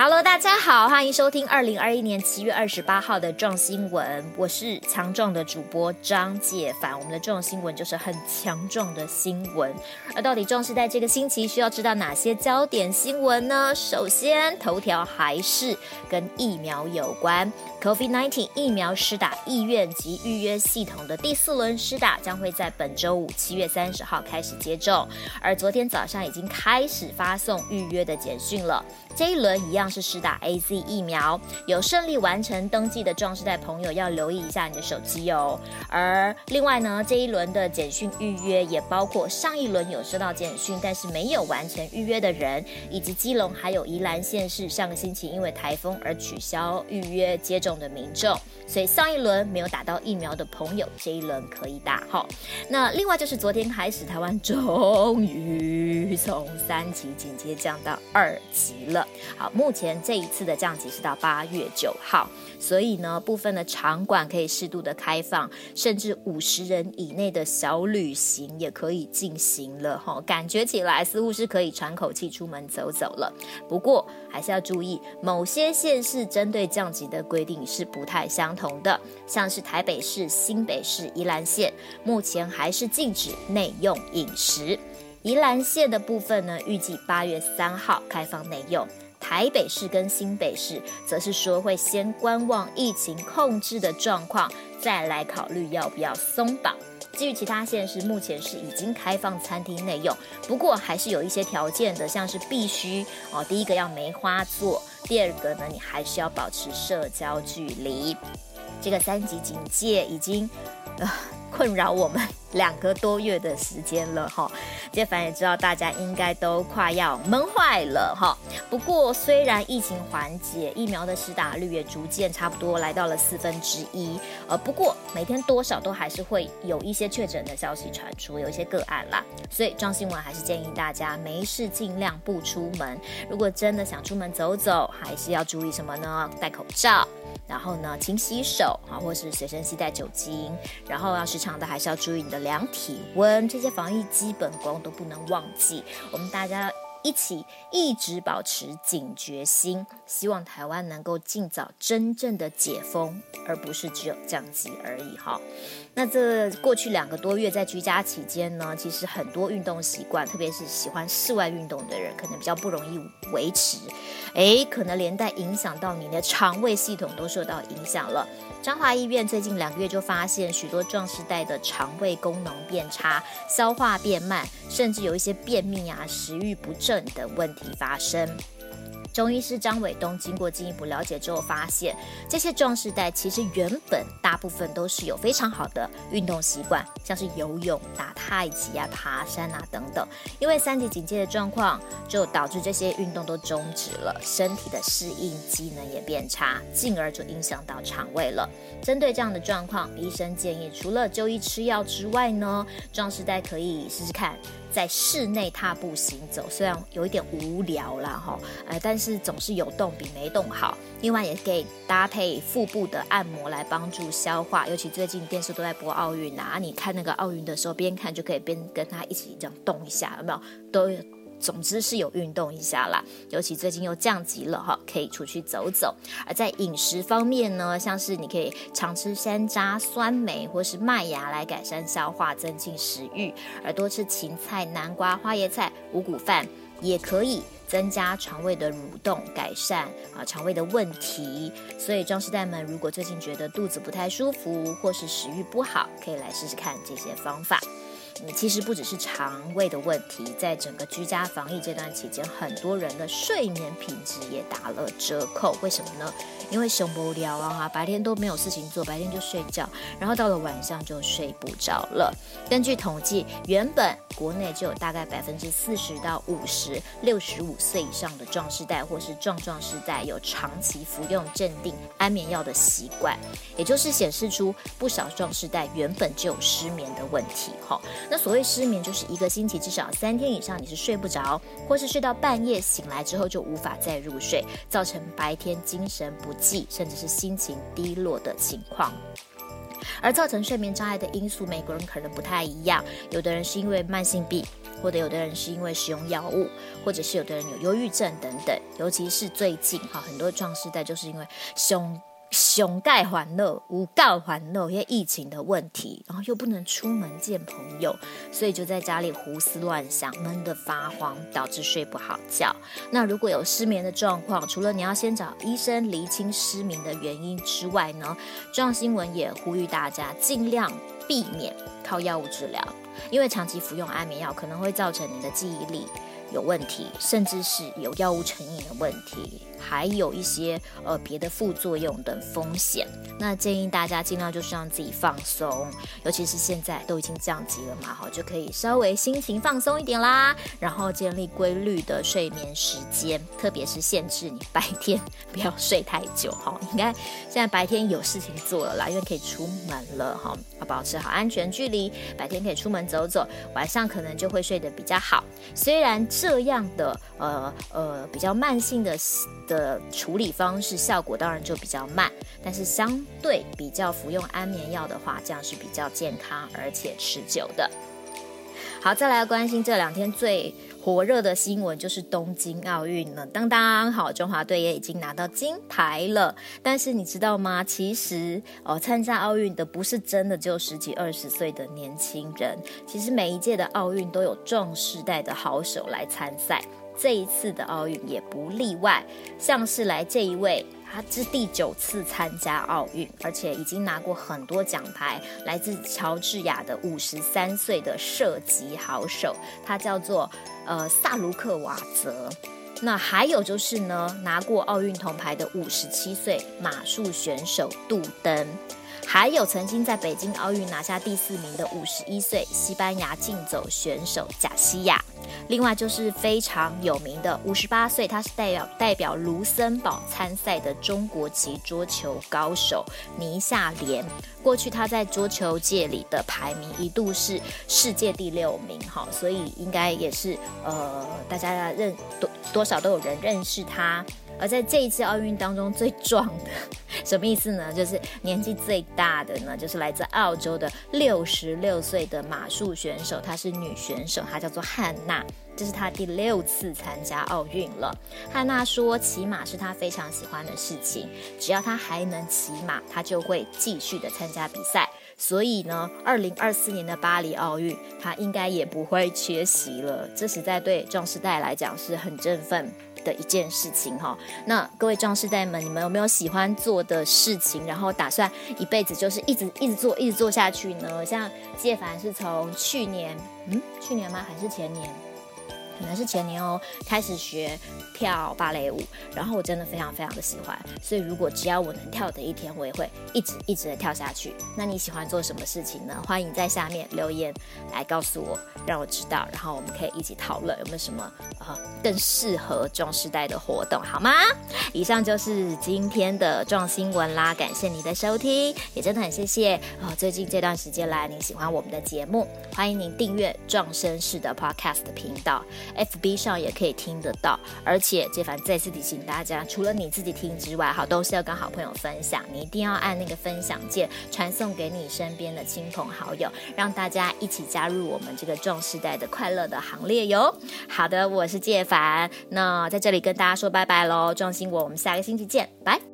Hello，大家好，欢迎收听二零二一年七月二十八号的壮新闻。我是强壮的主播张姐凡。我们的壮新闻就是很强壮的新闻。而到底壮世代这个星期需要知道哪些焦点新闻呢？首先，头条还是跟疫苗有关。COVID-19 疫苗施打意愿及预约系统的第四轮施打将会在本周五七月三十号开始接种。而昨天早上已经开始发送预约的简讯了。这一轮一样。是施打 AZ 疫苗，有顺利完成登记的壮士代朋友要留意一下你的手机哦。而另外呢，这一轮的简讯预约也包括上一轮有收到简讯但是没有完成预约的人，以及基隆还有宜兰县市上个星期因为台风而取消预约接种的民众。所以上一轮没有打到疫苗的朋友，这一轮可以打哈。那另外就是昨天开始，台湾终于从三级警戒降到二级了。好，目前这一次的降级是到八月九号，所以呢，部分的场馆可以适度的开放，甚至五十人以内的小旅行也可以进行了哈。感觉起来似乎是可以喘口气出门走走了。不过还是要注意，某些县市针对降级的规定是不太相同的，像是台北市、新北市、宜兰县，目前还是禁止内用饮食。宜兰县的部分呢，预计八月三号开放内用；台北市跟新北市则是说会先观望疫情控制的状况，再来考虑要不要松绑。至于其他县市，目前是已经开放餐厅内用，不过还是有一些条件的，像是必须哦，第一个要梅花座，第二个呢，你还是要保持社交距离。这个三级警戒已经，呃，困扰我们两个多月的时间了哈。杰凡也知道大家应该都快要闷坏了哈。不过虽然疫情缓解，疫苗的施打率也逐渐差不多来到了四分之一，呃，不过每天多少都还是会有一些确诊的消息传出，有一些个案啦。所以庄新闻还是建议大家没事尽量不出门。如果真的想出门走走，还是要注意什么呢？戴口罩。然后呢，勤洗手啊，或是随身携带酒精，然后要时常的还是要注意你的量体温，这些防疫基本功都不能忘记。我们大家一起一直保持警觉心，希望台湾能够尽早真正的解封，而不是只有降级而已哈。那这过去两个多月在居家期间呢，其实很多运动习惯，特别是喜欢室外运动的人，可能比较不容易维持。诶，可能连带影响到你的肠胃系统都受到影响了。彰化医院最近两个月就发现许多壮士代的肠胃功能变差，消化变慢，甚至有一些便秘啊、食欲不振等问题发生。中医师张伟东经过进一步了解之后，发现这些壮士代其实原本大部分都是有非常好的运动习惯，像是游泳、打太极啊、爬山啊等等。因为三级警戒的状况，就导致这些运动都终止了，身体的适应机能也变差，进而就影响到肠胃了。针对这样的状况，医生建议除了就医吃药之外呢，壮士代可以试试看。在室内踏步行走，虽然有一点无聊啦哈，呃，但是总是有动比没动好。另外也可以搭配腹部的按摩来帮助消化，尤其最近电视都在播奥运啊，你看那个奥运的时候，边看就可以边跟他一起这样动一下，有没有？都。总之是有运动一下啦，尤其最近又降级了哈，可以出去走走。而在饮食方面呢，像是你可以常吃山楂、酸梅或是麦芽来改善消化、增进食欲；而多吃芹菜、南瓜、花椰菜、五谷饭也可以增加肠胃的蠕动，改善啊肠胃的问题。所以壮世代们，如果最近觉得肚子不太舒服或是食欲不好，可以来试试看这些方法。你其实不只是肠胃的问题，在整个居家防疫这段期间，很多人的睡眠品质也打了折扣。为什么呢？因为受不聊啊，白天都没有事情做，白天就睡觉，然后到了晚上就睡不着了。根据统计，原本国内就有大概百分之四十到五十六十五岁以上的壮世代或是壮壮世代有长期服用镇定安眠药的习惯，也就是显示出不少壮世代原本就有失眠的问题。哈。那所谓失眠，就是一个星期至少三天以上你是睡不着，或是睡到半夜醒来之后就无法再入睡，造成白天精神不济，甚至是心情低落的情况。而造成睡眠障碍的因素，每个人可能不太一样。有的人是因为慢性病，或者有的人是因为使用药物，或者是有的人有忧郁症等等。尤其是最近哈，很多壮世代就是因为胸。熊盖环乐，无告环乐，因为疫情的问题，然后又不能出门见朋友，所以就在家里胡思乱想，闷得发慌，导致睡不好觉。那如果有失眠的状况，除了你要先找医生厘清失眠的原因之外呢，壮新闻也呼吁大家尽量避免靠药物治疗，因为长期服用安眠药可能会造成你的记忆力有问题，甚至是有药物成瘾的问题。还有一些呃别的副作用等风险，那建议大家尽量就是让自己放松，尤其是现在都已经降级了嘛，哈，就可以稍微心情放松一点啦，然后建立规律的睡眠时间，特别是限制你白天不要睡太久，哈，应该现在白天有事情做了啦，因为可以出门了，哈，要保持好安全距离，白天可以出门走走，晚上可能就会睡得比较好。虽然这样的呃呃比较慢性的。的处理方式效果当然就比较慢，但是相对比较服用安眠药的话，这样是比较健康而且持久的。好，再来关心这两天最火热的新闻就是东京奥运了。当当，好，中华队也已经拿到金牌了。但是你知道吗？其实哦，参加奥运的不是真的就十几二十岁的年轻人，其实每一届的奥运都有壮世代的好手来参赛。这一次的奥运也不例外，像是来这一位，他是第九次参加奥运，而且已经拿过很多奖牌，来自乔治亚的五十三岁的射击好手，他叫做呃萨卢克瓦泽。那还有就是呢，拿过奥运铜牌的五十七岁马术选手杜登，还有曾经在北京奥运拿下第四名的五十一岁西班牙竞走选手贾西亚。另外就是非常有名的五十八岁，他是代表代表卢森堡参赛的中国籍桌球高手倪夏莲。过去他在桌球界里的排名一度是世界第六名，哈，所以应该也是呃大家认多多少都有人认识他。而在这一次奥运当中最壮的，什么意思呢？就是年纪最大的呢，就是来自澳洲的六十六岁的马术选手，她是女选手，她叫做汉娜，这是她第六次参加奥运了。汉娜说，骑马是她非常喜欢的事情，只要她还能骑马，她就会继续的参加比赛。所以呢，二零二四年的巴黎奥运，她应该也不会缺席了。这实在对壮士代来讲是很振奋的一件事情哈，那各位壮士代们，你们有没有喜欢做的事情，然后打算一辈子就是一直一直做，一直做下去呢？像谢凡是从去年，嗯，去年吗？还是前年？可能是前年哦，开始学跳芭蕾舞，然后我真的非常非常的喜欢，所以如果只要我能跳的一天，我也会一直一直的跳下去。那你喜欢做什么事情呢？欢迎在下面留言来告诉我，让我知道，然后我们可以一起讨论有没有什么呃更适合壮世代的活动，好吗？以上就是今天的壮新闻啦，感谢你的收听，也真的很谢谢哦。最近这段时间来，你喜欢我们的节目，欢迎您订阅壮绅士的 Podcast 频道。FB 上也可以听得到，而且介凡再次提醒大家，除了你自己听之外，好，都是要跟好朋友分享。你一定要按那个分享键，传送给你身边的亲朋好友，让大家一起加入我们这个壮世代的快乐的行列哟。好的，我是介凡，那在这里跟大家说拜拜喽，壮新闻，我们下个星期见，拜。